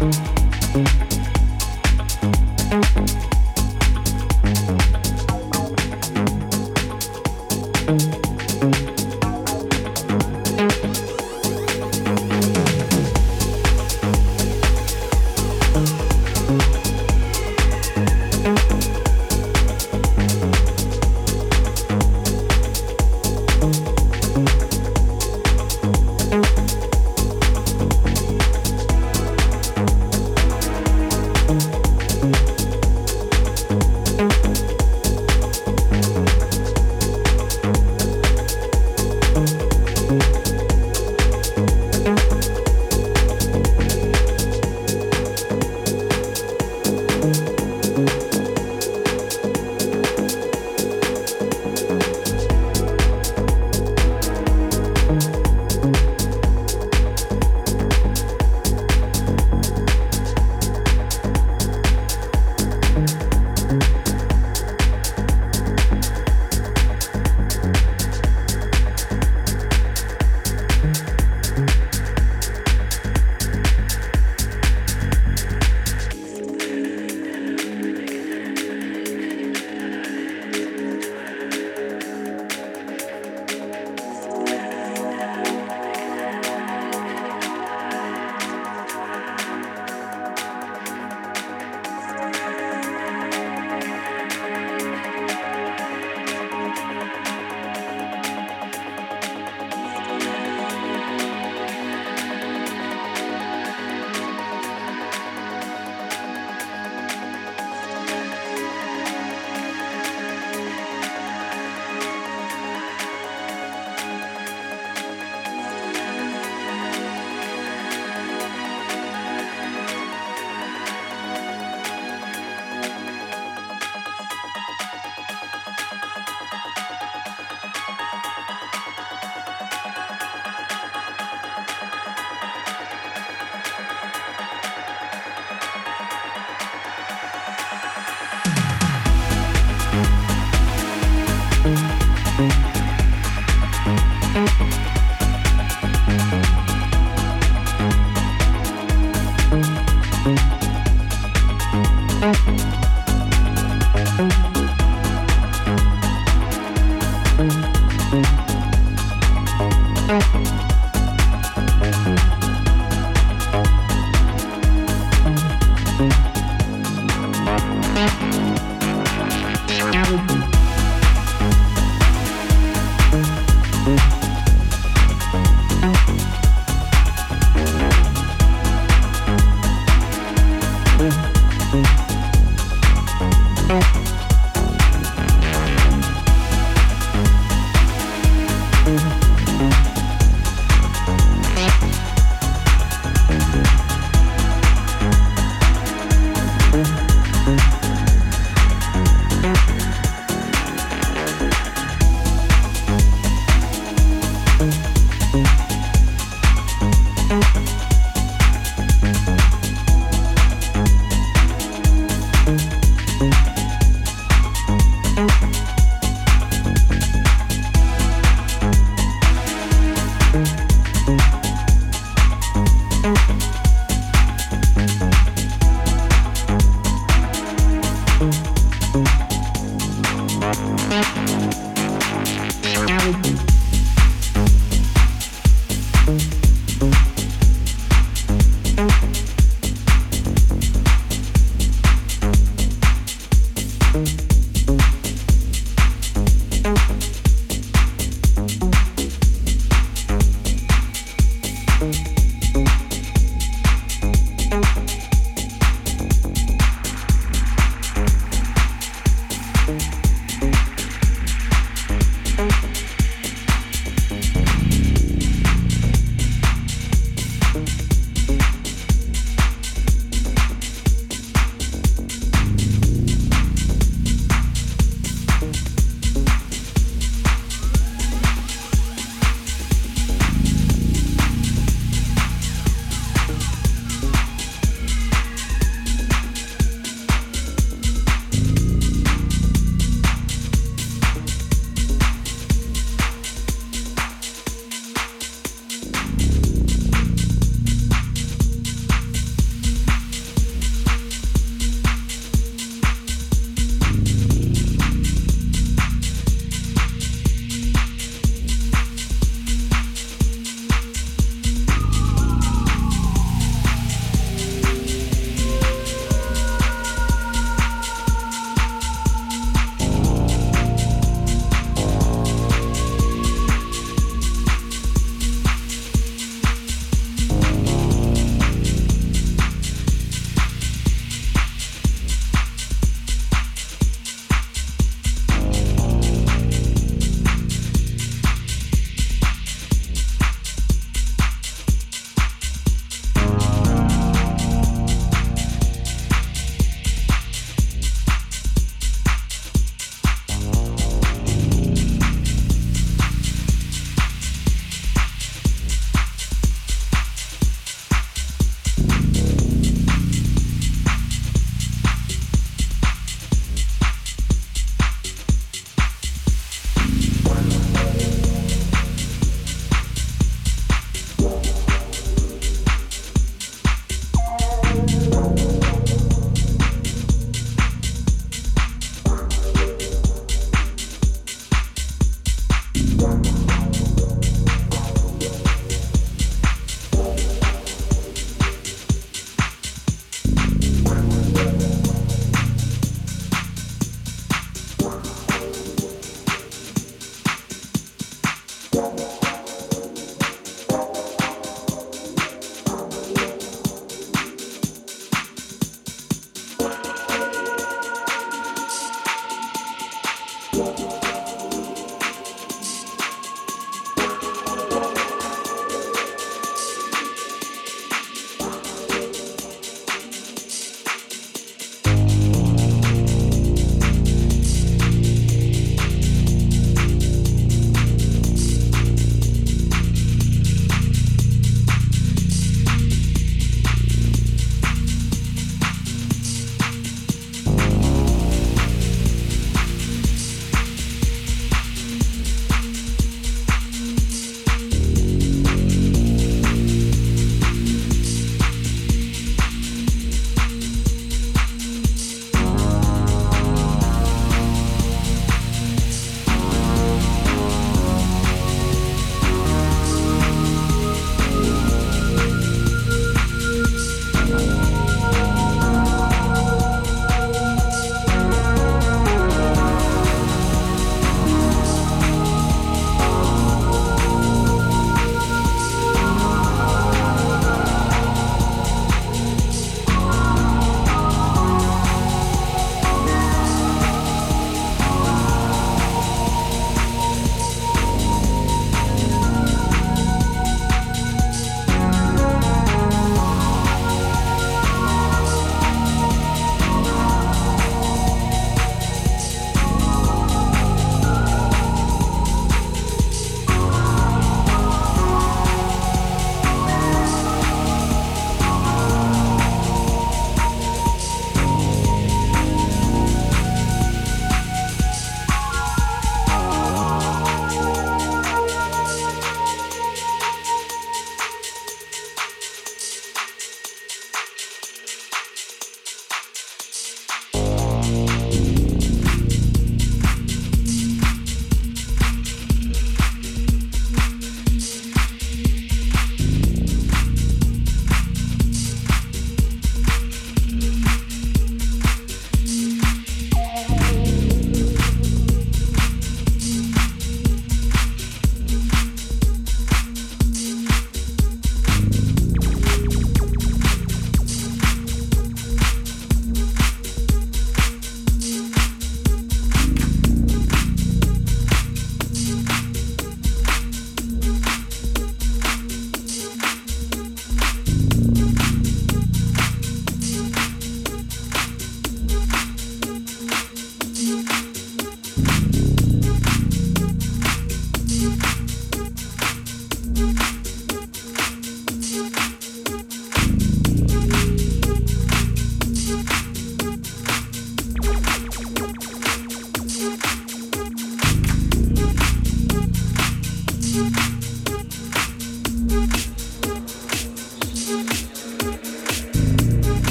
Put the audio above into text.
Música